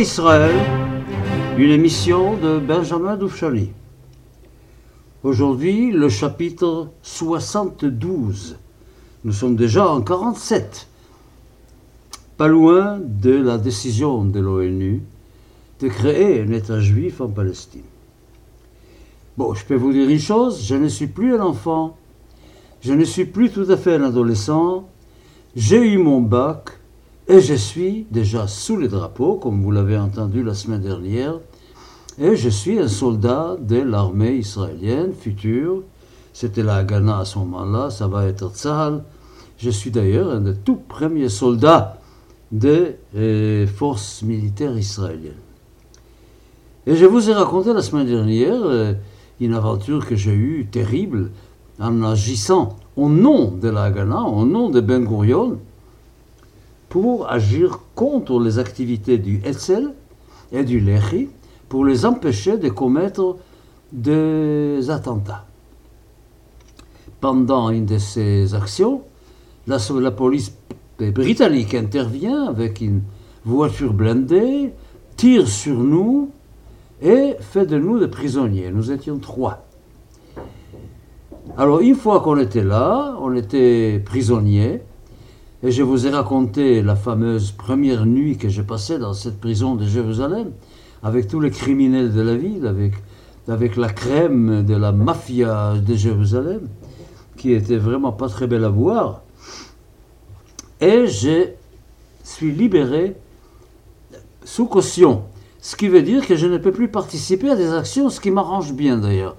Israël, une émission de Benjamin Doufchali. Aujourd'hui, le chapitre 72. Nous sommes déjà en 47. Pas loin de la décision de l'ONU de créer un État juif en Palestine. Bon, je peux vous dire une chose, je ne suis plus un enfant, je ne suis plus tout à fait un adolescent, j'ai eu mon bac et je suis déjà sous les drapeaux, comme vous l'avez entendu la semaine dernière, et je suis un soldat de l'armée israélienne future. C'était la Haganah à ce moment-là, ça va être Tzahal. Je suis d'ailleurs un des tout premiers soldats des euh, forces militaires israéliennes. Et je vous ai raconté la semaine dernière euh, une aventure que j'ai eue terrible en agissant au nom de la Haganah, au nom de Ben Gurion, pour agir contre les activités du Hetzel et du Lehi, pour les empêcher de commettre des attentats. Pendant une de ces actions, la, la police britannique intervient avec une voiture blindée, tire sur nous et fait de nous des prisonniers. Nous étions trois. Alors, une fois qu'on était là, on était prisonniers, et je vous ai raconté la fameuse première nuit que j'ai passée dans cette prison de Jérusalem, avec tous les criminels de la ville, avec, la crème de la mafia de Jérusalem, qui était vraiment pas très belle à voir. Et je suis libéré sous caution. Ce qui veut dire que je ne peux plus participer à des actions, ce qui m'arrange bien d'ailleurs.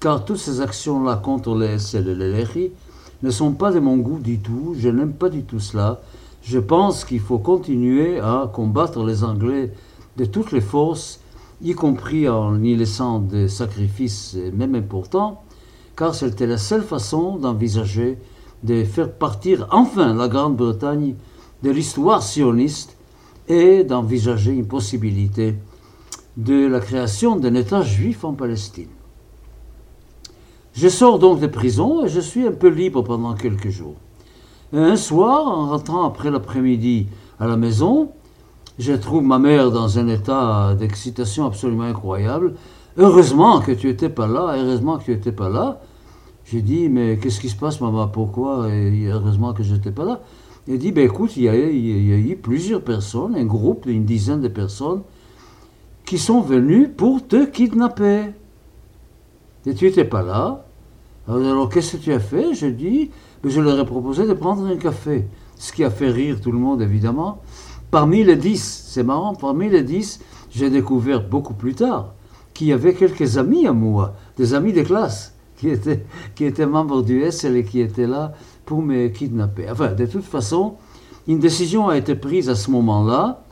Car toutes ces actions-là contre les SL et les LRI ne sont pas de mon goût du tout. Je n'aime pas du tout cela. Je pense qu'il faut continuer à combattre les Anglais de toutes les forces, y compris en y laissant des sacrifices même importants, car c'était la seule façon d'envisager de faire partir enfin la Grande-Bretagne de l'histoire sioniste et d'envisager une possibilité de la création d'un État juif en Palestine. Je sors donc de prison et je suis un peu libre pendant quelques jours. Un soir, en rentrant après l'après-midi à la maison, je trouve ma mère dans un état d'excitation absolument incroyable. Heureusement que tu n'étais pas là, heureusement que tu n'étais pas là. J'ai dit, mais qu'est-ce qui se passe, maman? Pourquoi? Et Heureusement que je n'étais pas là. Elle dit, ben écoute, il y, a, il y, a, eu plusieurs personnes, un groupe d'une dizaine de personnes, qui sont venues pour te kidnapper. Et tu n'étais pas là. Alors, qu'est-ce que tu as fait? Je dis, ben, je leur ai proposé de prendre un café. Ce qui a fait rire tout le monde, évidemment. Parmi les dix, c'est marrant, parmi les dix, j'ai découvert beaucoup plus tard qu'il y avait quelques amis à moi, des amis de classe, qui étaient, qui étaient membres du SL et qui étaient là pour me kidnapper. Enfin, de toute façon, une décision a été prise à ce moment-là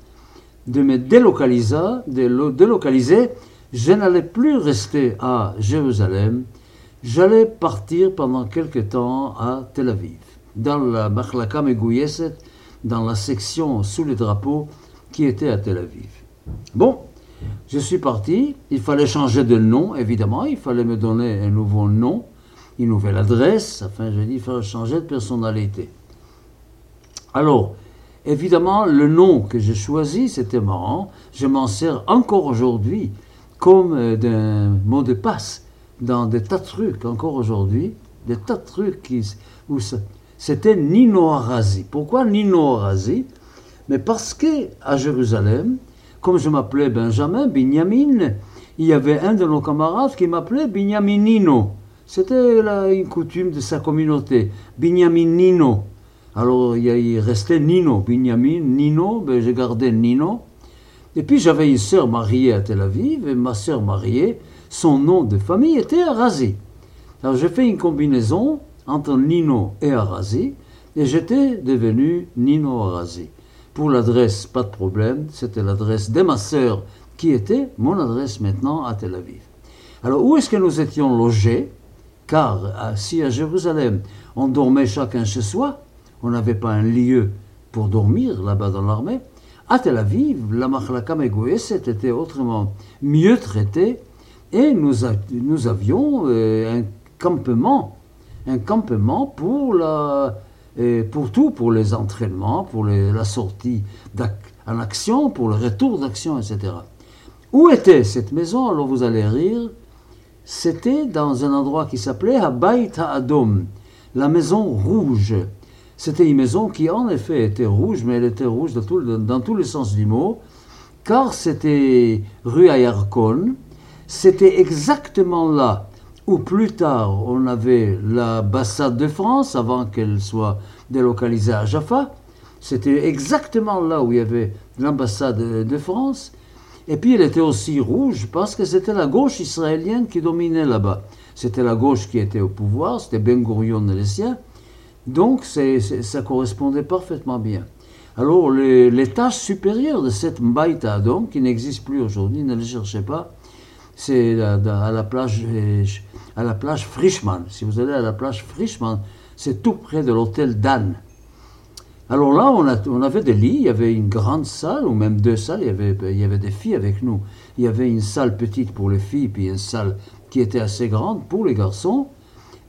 de me délocaliser, de délocaliser. Je n'allais plus rester à Jérusalem, j'allais partir pendant quelque temps à Tel Aviv, dans la dans la section sous les drapeaux qui était à Tel Aviv. Bon, je suis parti, il fallait changer de nom, évidemment, il fallait me donner un nouveau nom, une nouvelle adresse, enfin, j'ai dit, il fallait changer de personnalité. Alors, évidemment, le nom que j'ai choisi, c'était marrant, je m'en sers encore aujourd'hui comme euh, d'un mot de passe dans des tas de trucs, encore aujourd'hui, des tas de trucs qui, où c'était Nino Arazi. Pourquoi Nino Arazi Mais parce que à Jérusalem, comme je m'appelais Benjamin, Binyamin, il y avait un de nos camarades qui m'appelait Binyaminino. C'était une coutume de sa communauté, Binyaminino. Alors il restait Nino, Binyamin, Nino, ben, j'ai gardé Nino. Et puis j'avais une sœur mariée à Tel Aviv, et ma sœur mariée, son nom de famille était Arazi. Alors j'ai fait une combinaison entre Nino et Arazi, et j'étais devenu Nino Arazi. Pour l'adresse, pas de problème, c'était l'adresse de ma sœur qui était mon adresse maintenant à Tel Aviv. Alors où est-ce que nous étions logés? Car si à Jérusalem on dormait chacun chez soi, on n'avait pas un lieu pour dormir là-bas dans l'armée, à Tel Aviv, la Machlaka Megoyeset était autrement mieux traitée et nous, nous avions euh, un campement, un campement pour, la, pour tout, pour les entraînements, pour la sortie en action, pour le retour d'action, etc. Où était cette maison? Alors vous allez rire. C'était dans un endroit qui s'appelait Habayt Ha'adom, la maison rouge. C'était une maison qui en effet était rouge, mais elle était rouge dans, tout, tous les sens du mot, car c'était rue Ayarkon. C'était exactement là où plus tard on avait l'ambassade de France, avant qu'elle soit délocalisée à Jaffa. C'était exactement là où il y avait l'ambassade de France. Et puis elle était aussi rouge parce que c'était la gauche israélienne qui dominait là-bas. C'était la gauche qui était au pouvoir, c'était Ben Gurion et les siens. Donc ça correspondait parfaitement bien. Alors l'étage supérieur de cette Mbaïta Adom, qui n'existe plus aujourd'hui, ne le cherchez pas, c'est à, la plage plage Frischmann. Si vous allez à la plage Frischmann, c'est tout près de l'hôtel Dan. Alors là, on, avait des lits, il y avait une grande salle, ou même deux salles, il y avait des filles avec nous. Il y avait une salle petite pour les filles, puis une salle qui était assez grande pour les garçons.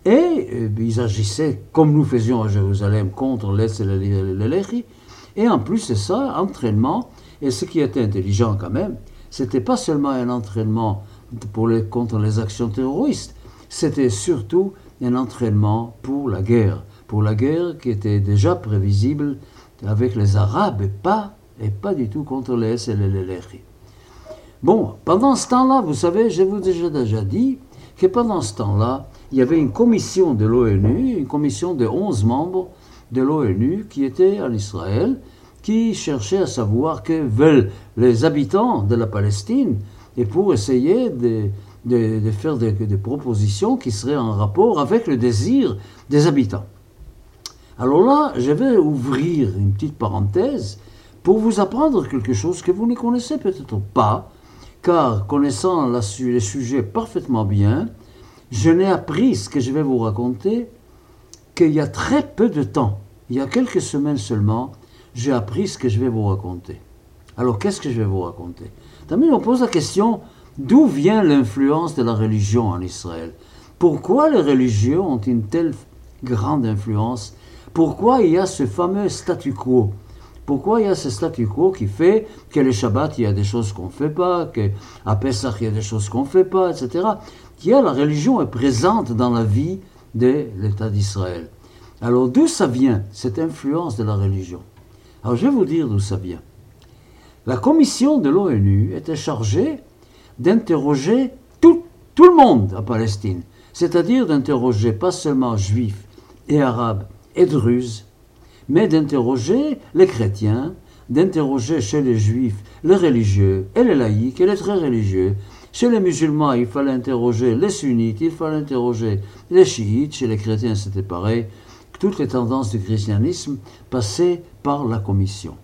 Et euh, ils agissaient comme nous faisions à Jérusalem contre l'Est et Et en plus c'est ça, entraînement. Et ce qui était intelligent quand même, c'était pas seulement un entraînement pour les, contre les actions terroristes, c'était surtout un entraînement pour la guerre pour la guerre qui était déjà prévisible avec les Arabes et pas, et pas du tout contre les SLLR. Bon, pendant ce temps-là, vous savez, je vous ai déjà dit que pendant ce temps-là, il y avait une commission de l'ONU, une commission de 11 membres de l'ONU qui était en Israël, qui cherchait à savoir que veulent les habitants de la Palestine et pour essayer de, de, faire des propositions qui seraient en rapport avec le désir des habitants. Alors là, je vais ouvrir une petite parenthèse pour vous apprendre quelque chose que vous ne connaissez peut-être pas, car connaissant les sujets parfaitement bien, je n'ai appris ce que je vais vous raconter qu'il y a très peu de temps, il y a quelques semaines seulement, j'ai appris ce que je vais vous raconter. Alors qu'est-ce que je vais vous raconter? Tamit on pose la question, d'où vient l'influence de la religion en Israël? Pourquoi les religieux ont une telle grande influence? Pourquoi il y a ce fameux statu quo? Pourquoi il y a ce statu quo qui fait que les Shabbat, il y a des choses qu'on ne fait pas, qu'à Pessah, il y a des choses qu'on ne fait pas, etc. Qui a la religion est présente dans la vie de l'État d'Israël? Alors d'où ça vient, cette influence de la religion? Alors je vais vous dire d'où ça vient. La commission de l'ONU était chargée d'interroger tout, tout le monde à Palestine, c'est-à-dire d'interroger pas seulement juifs et arabes, et druzes, mais d'interroger les chrétiens, d'interroger chez les juifs les religieux et les laïcs et les très religieux. Chez les musulmans, il fallait interroger les sunnites, il fallait interroger les chiites, chez les chrétiens c'était pareil. Toutes les tendances du christianisme passaient par la commission.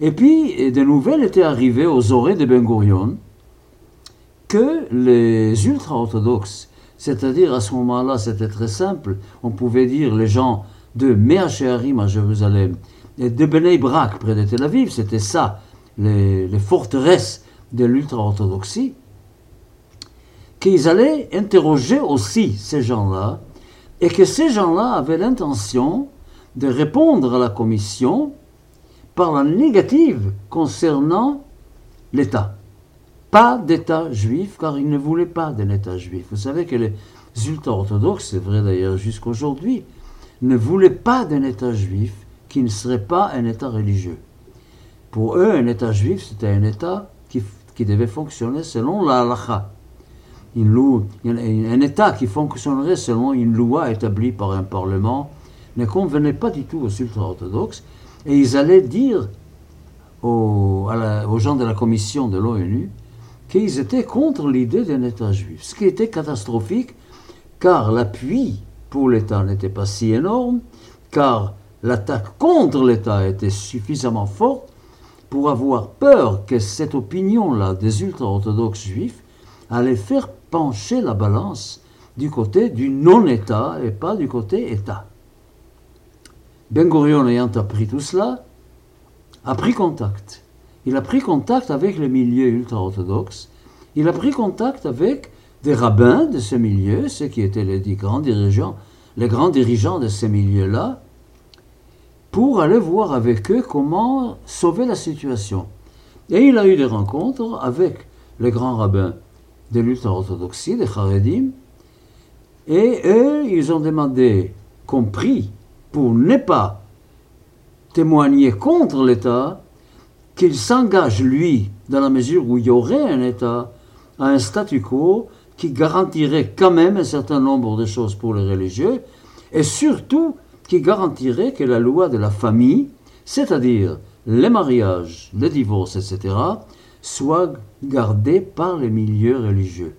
Et puis, des nouvelles étaient arrivées aux oreilles de Ben Gurion que les ultra-orthodoxes c'est-à-dire, à ce moment-là, c'était très simple. On pouvait dire les gens de Meacherim à Jérusalem et de Bnei Brak près de Tel Aviv, c'était ça, les, forteresses de l'ultra-orthodoxie, qu'ils allaient interroger aussi ces gens-là et que ces gens-là avaient l'intention de répondre à la commission par la négative concernant l'État pas d'État juif, car il ne voulait pas d'un État juif. Vous savez que les ultra-orthodoxes, c'est vrai d'ailleurs jusqu'aujourd'hui, ne voulaient pas d'un État juif qui ne serait pas un État religieux. Pour eux, un État juif, c'était un État qui, devait fonctionner selon la halakha. un État qui fonctionnerait selon une loi établie par un Parlement ne convenait pas du tout aux ultra-orthodoxes, et ils allaient dire aux gens de la commission de l'ONU qu'ils étaient contre l'idée d'un État juif, ce qui était catastrophique, car l'appui pour l'État n'était pas si énorme, car l'attaque contre l'État était suffisamment forte pour avoir peur que cette opinion-là des ultra-orthodoxes juifs allait faire pencher la balance du côté du non-État et pas du côté État. Ben Gurion ayant appris tout cela, a pris contact il a pris contact avec les milieux ultra-orthodoxes, il a pris contact avec des rabbins de ce milieu, ceux qui étaient les grands dirigeants, les grands dirigeants de ces milieux-là, pour aller voir avec eux comment sauver la situation. Et il a eu des rencontres avec les grands rabbins de l'ultra-orthodoxie, des Haredim, et eux, ils ont demandé qu'on prie pour ne pas témoigner contre l'État, qu'il s'engage, lui, dans la mesure où il y aurait un État, à un statu quo qui garantirait quand même un certain nombre de choses pour les religieux, et surtout qui garantirait que la loi de la famille, c'est-à-dire les mariages, les divorces, etc., soit gardée par les milieux religieux.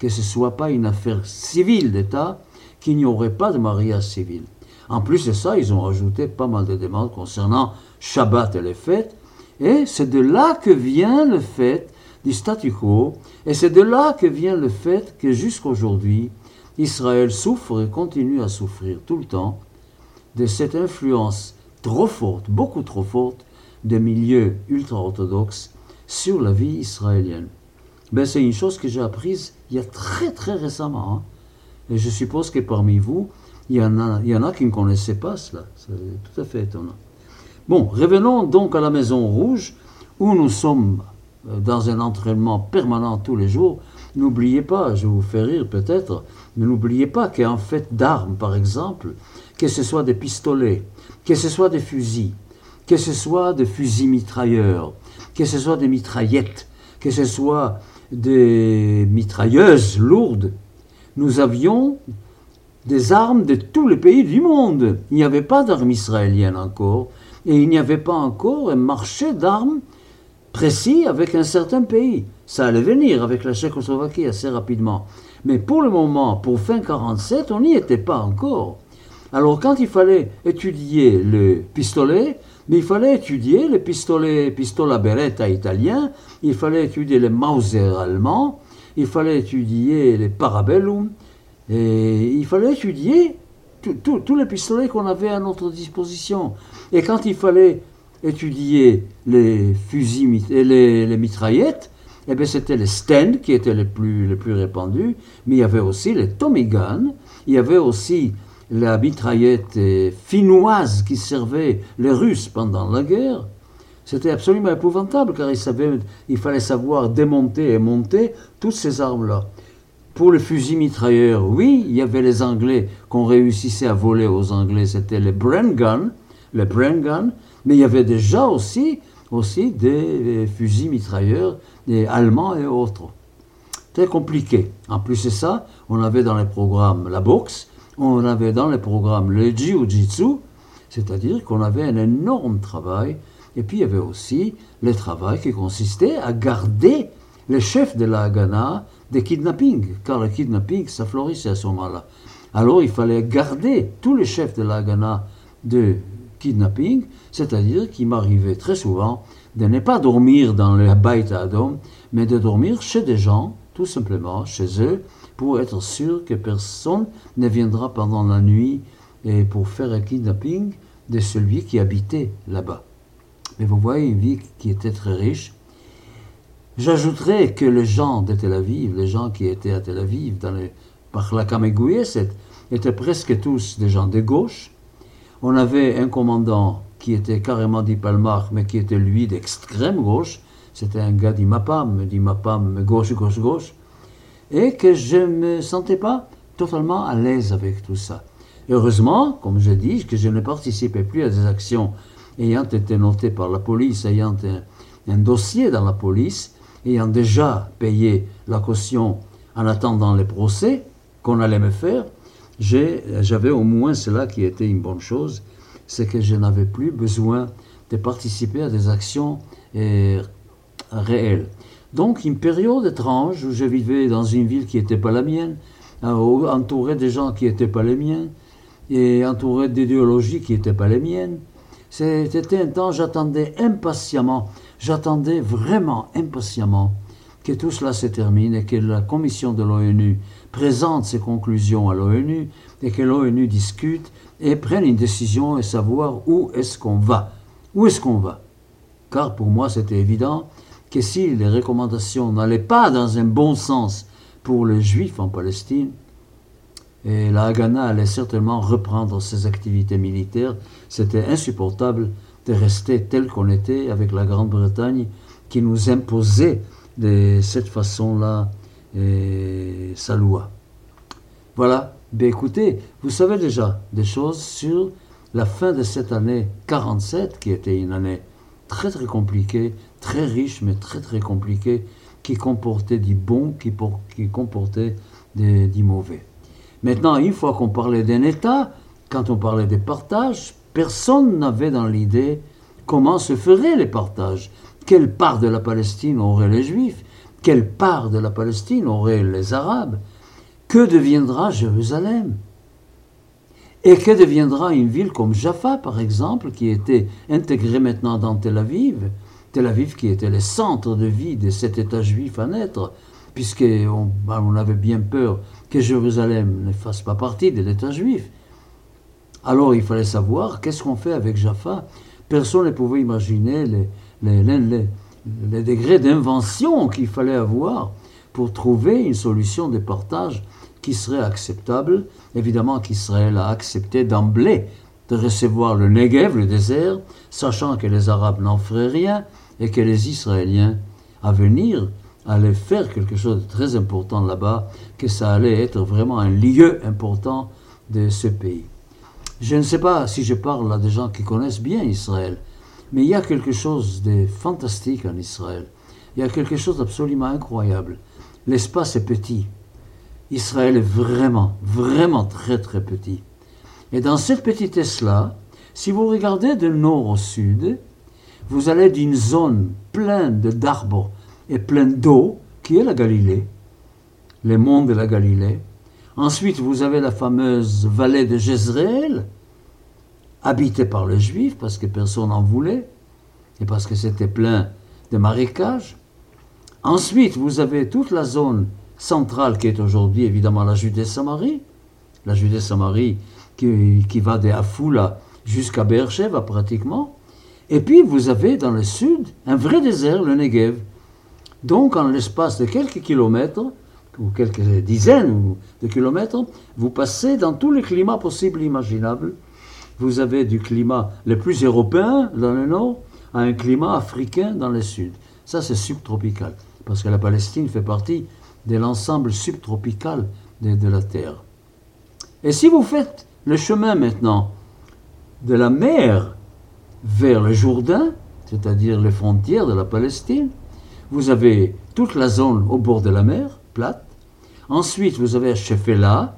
Que ce ne soit pas une affaire civile d'État, qu'il n'y aurait pas de mariage civil. En plus de ça, ils ont rajouté pas mal de demandes concernant Shabbat et les fêtes. Et c'est de là que vient le fait du statu quo. Et c'est de là que vient le fait que jusqu'aujourd'hui, Israël souffre et continue à souffrir tout le temps de cette influence trop forte, beaucoup trop forte, des milieux ultra-orthodoxes sur la vie israélienne. Ben, c'est une chose que j'ai apprise il y a très très récemment. Hein. Et je suppose que parmi vous, il y, en a, il y en a qui ne connaissaient pas cela. C'est tout à fait étonnant. Bon, revenons donc à la Maison Rouge, où nous sommes euh, dans un entraînement permanent tous les jours. N'oubliez pas, je vous fais rire peut-être, mais n'oubliez pas qu'en fait d'armes, par exemple, que ce soit des pistolets, que ce soit des fusils, que ce soit des fusils mitrailleurs, que ce soit des mitraillettes, que ce soit des mitrailleuses lourdes, nous avions des armes de tous les pays du monde. Il n'y avait pas d'armes israéliennes encore, et il n'y avait pas encore un marché d'armes précis avec un certain pays. Ça allait venir avec la Tchécoslovaquie assez rapidement. Mais pour le moment, pour fin 1947, on n'y était pas encore. Alors quand il fallait étudier le pistolet, mais il fallait étudier les pistolets, pistola beretta italiens, il fallait étudier les Mauser allemands, il fallait étudier les Parabellum, et il fallait étudier tous les pistolets qu'on avait à notre disposition. Et quand il fallait étudier les fusils et les, mitraillettes, eh bien c'était les Sten qui étaient les plus, les plus répandus, mais il y avait aussi les Tommy Guns, il y avait aussi la mitraillette finnoise qui servait les Russes pendant la guerre. C'était absolument épouvantable car il, fallait savoir démonter et monter toutes ces armes-là. Pour le fusil mitrailleur, oui, il y avait les Anglais qu'on réussissait à voler aux Anglais, c'était les Bren Gun, les Bren mais il y avait déjà aussi, aussi des fusils mitrailleurs, des Allemands et autres. Très compliqué. En plus de ça, on avait dans les programmes la boxe, on avait dans les programmes le jiu-jitsu, c'est-à-dire qu'on avait un énorme travail, et puis il y avait aussi le travail qui consistait à garder les chefs de la Haganah des kidnappings, car le kidnapping, ça florissait à ce moment-là. Alors il fallait garder tous les chefs de la Ghana de kidnapping, c'est-à-dire qu'il m'arrivait très souvent de ne pas dormir dans le Bait Adam, mais de dormir chez des gens, tout simplement, chez eux, pour être sûr que personne ne viendra pendant la nuit et pour faire un kidnapping de celui qui habitait là-bas. Mais vous voyez une vie qui était très riche, J'ajouterais que les gens de Tel Aviv, les gens qui étaient à Tel Aviv, dans les, par la étaient presque tous des gens de gauche. On avait un commandant qui était carrément d'Ipalmar, mais qui était lui d'extrême gauche. C'était un gars d'Imapam, d'Imapam gauche, gauche, gauche. Et que je ne me sentais pas totalement à l'aise avec tout ça. heureusement, comme je dis, que je ne participais plus à des actions ayant été notées par la police, ayant un dossier dans la police, ayant déjà payé la caution en attendant les procès qu'on allait me faire, j'avais au moins cela qui était une bonne chose, c'est que je n'avais plus besoin de participer à des actions euh, réelles. Donc une période étrange où je vivais dans une ville qui n'était pas la mienne, euh, entouré de gens qui n'étaient pas les miens, et entouré d'idéologies qui n'étaient pas les miennes. C'était un temps, j'attendais impatiemment J'attendais vraiment impatiemment que tout cela se termine et que la commission de l'ONU présente ses conclusions à l'ONU et que l'ONU discute et prenne une décision et savoir où est-ce qu'on va. Où est-ce qu'on va? Car pour moi, c'était évident que si les recommandations n'allaient pas dans un bon sens pour les juifs en Palestine, et la Haganah allait certainement reprendre ses activités militaires. C'était insupportable de rester tel qu'on était avec la Grande-Bretagne qui nous imposait de cette façon-là sa loi. Voilà, ben écoutez, vous savez déjà des choses sur la fin de cette année 47, qui était une année très très compliquée, très riche, mais très très compliquée, qui comportait du bon, qui, comportait du mauvais. Maintenant, une fois qu'on parlait d'un État, quand on parlait des partages, personne n'avait dans l'idée comment se feraient les partages. Quelle part de la Palestine auraient les Juifs? Quelle part de la Palestine auraient les Arabes? Que deviendra Jérusalem? Et que deviendra une ville comme Jaffa, par exemple, qui était intégrée maintenant dans Tel Aviv? Tel Aviv qui était le centre de vie de cet État juif à naître, puisqu'on on avait bien peur que Jérusalem ne fasse pas partie de l'État juif. Alors il fallait savoir qu'est-ce qu'on fait avec Jaffa. Personne ne pouvait imaginer les, les, les, degrés d'invention qu'il fallait avoir pour trouver une solution de partage qui serait acceptable. Évidemment qu'Israël a accepté d'emblée de recevoir le Negev, le désert, sachant que les Arabes n'en feraient rien et que les Israéliens à venir allait faire quelque chose de très important là-bas, que ça allait être vraiment un lieu important de ce pays. Je ne sais pas si je parle à des gens qui connaissent bien Israël, mais il y a quelque chose de fantastique en Israël. Il y a quelque chose d'absolument incroyable. L'espace est petit. Israël est vraiment, vraiment très très petit. Et dans cette petitesse-là, si vous regardez de nord au sud, vous allez d'une zone pleine d'arbres, et pleine d'eau, qui est la Galilée, les monts de la Galilée. Ensuite, vous avez la fameuse vallée de Jezreel, habitée par les Juifs, parce que personne n'en voulait, et parce que c'était plein de marécages. Ensuite, vous avez toute la zone centrale qui est aujourd'hui évidemment la Judée-Samarie, la Judée-Samarie qui, qui, va de Afoula jusqu'à Beersheba pratiquement. Et puis vous avez dans le sud un vrai désert, le Negev, donc, en l'espace de quelques kilomètres, ou quelques dizaines de kilomètres, vous passez dans tous les climats possibles et imaginables. Vous avez du climat le plus européen dans le nord à un climat africain dans le sud. Ça, c'est subtropical, parce que la Palestine fait partie de l'ensemble subtropical de, de la Terre. Et si vous faites le chemin maintenant de la mer vers le Jourdain, c'est-à-dire les frontières de la Palestine, vous avez toute la zone au bord de la mer, plate. Ensuite, vous avez Shefela,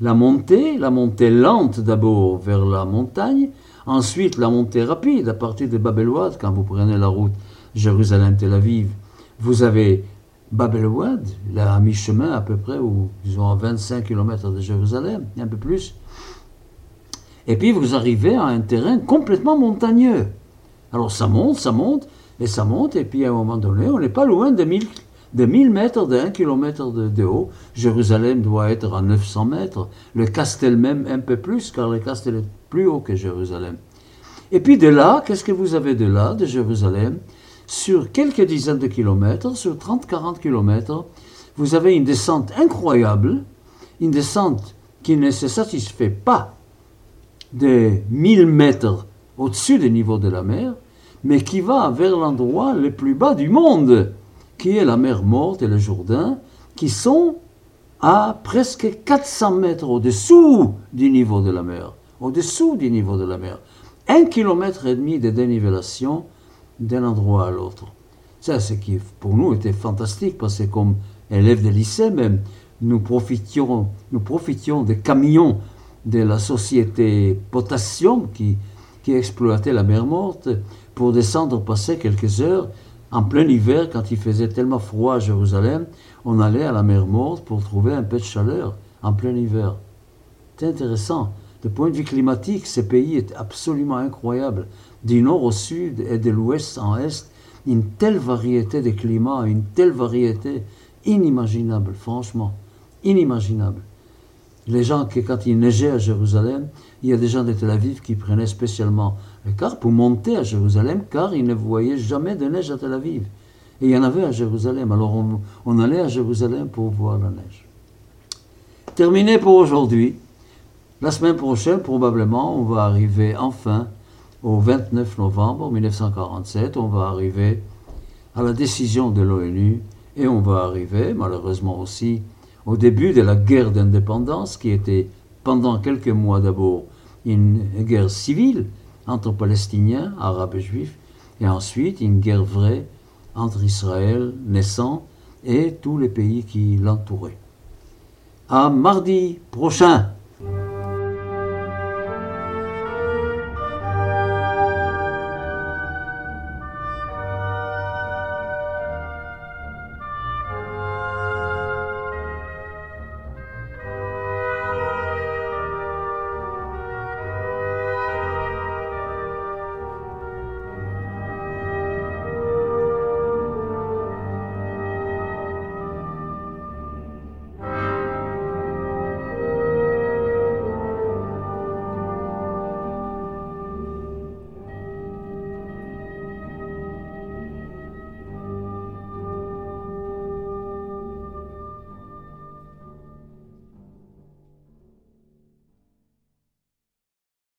la montée, la montée lente d'abord vers la montagne. Ensuite, la montée rapide à partir de Bab quand vous prenez la route Jérusalem-Tel Aviv. Vous avez Bab là à mi-chemin à peu près, ou disons à 25 km de Jérusalem, un peu plus. Et puis vous arrivez à un terrain complètement montagneux. Alors ça monte, ça monte, et ça monte, et puis à un moment donné, on n'est pas loin de 1000, de 1000 mètres, de 1 km de, haut. Jérusalem doit être à 900 mètres. Le Castel même un peu plus, car le Castel est plus haut que Jérusalem. Et puis de là, qu'est-ce que vous avez de là, de Jérusalem? Sur quelques dizaines de kilomètres, sur 30-40 kilomètres, vous avez une descente incroyable, une descente qui ne se satisfait pas des 1000 mètres au-dessus du niveau de la mer, mais qui va vers l'endroit le plus bas du monde, qui est la mer Morte et le Jourdain, qui sont à presque 400 mètres au-dessous du niveau de la mer. Au-dessous du niveau de la mer. Un kilomètre et demi de dénivellation d'un endroit à l'autre. Ça, ce qui pour nous était fantastique, parce que comme élèves de lycée même, nous profitions, nous profitions des camions de la société Potassium qui, exploitait la mer Morte pour descendre passer quelques heures en plein hiver, quand il faisait tellement froid à Jérusalem, on allait à la mer Morte pour trouver un peu de chaleur en plein hiver. C'est intéressant. De point de vue climatique, ce pays est absolument incroyable. Du nord au sud et de l'ouest en est, une telle variété de climats, une telle variété inimaginable, franchement, inimaginable. Les gens, qui, quand il neigeait à Jérusalem, il y a des gens de Tel Aviv qui prenaient spécialement le car pour monter à Jérusalem, car ils ne voyaient jamais de neige à Tel Aviv. Et il y en avait à Jérusalem, alors on, allait à Jérusalem pour voir la neige. terminé pour aujourd'hui. La semaine prochaine, probablement, on va arriver enfin au 29 novembre 1947, on va arriver à la décision de l'ONU et on va arriver, malheureusement aussi, au début de la guerre d'indépendance qui était pendant quelques mois d'abord une guerre civile entre Palestiniens, Arabes et Juifs, et ensuite une guerre vraie entre Israël naissant et tous les pays qui l'entouraient. À mardi prochain!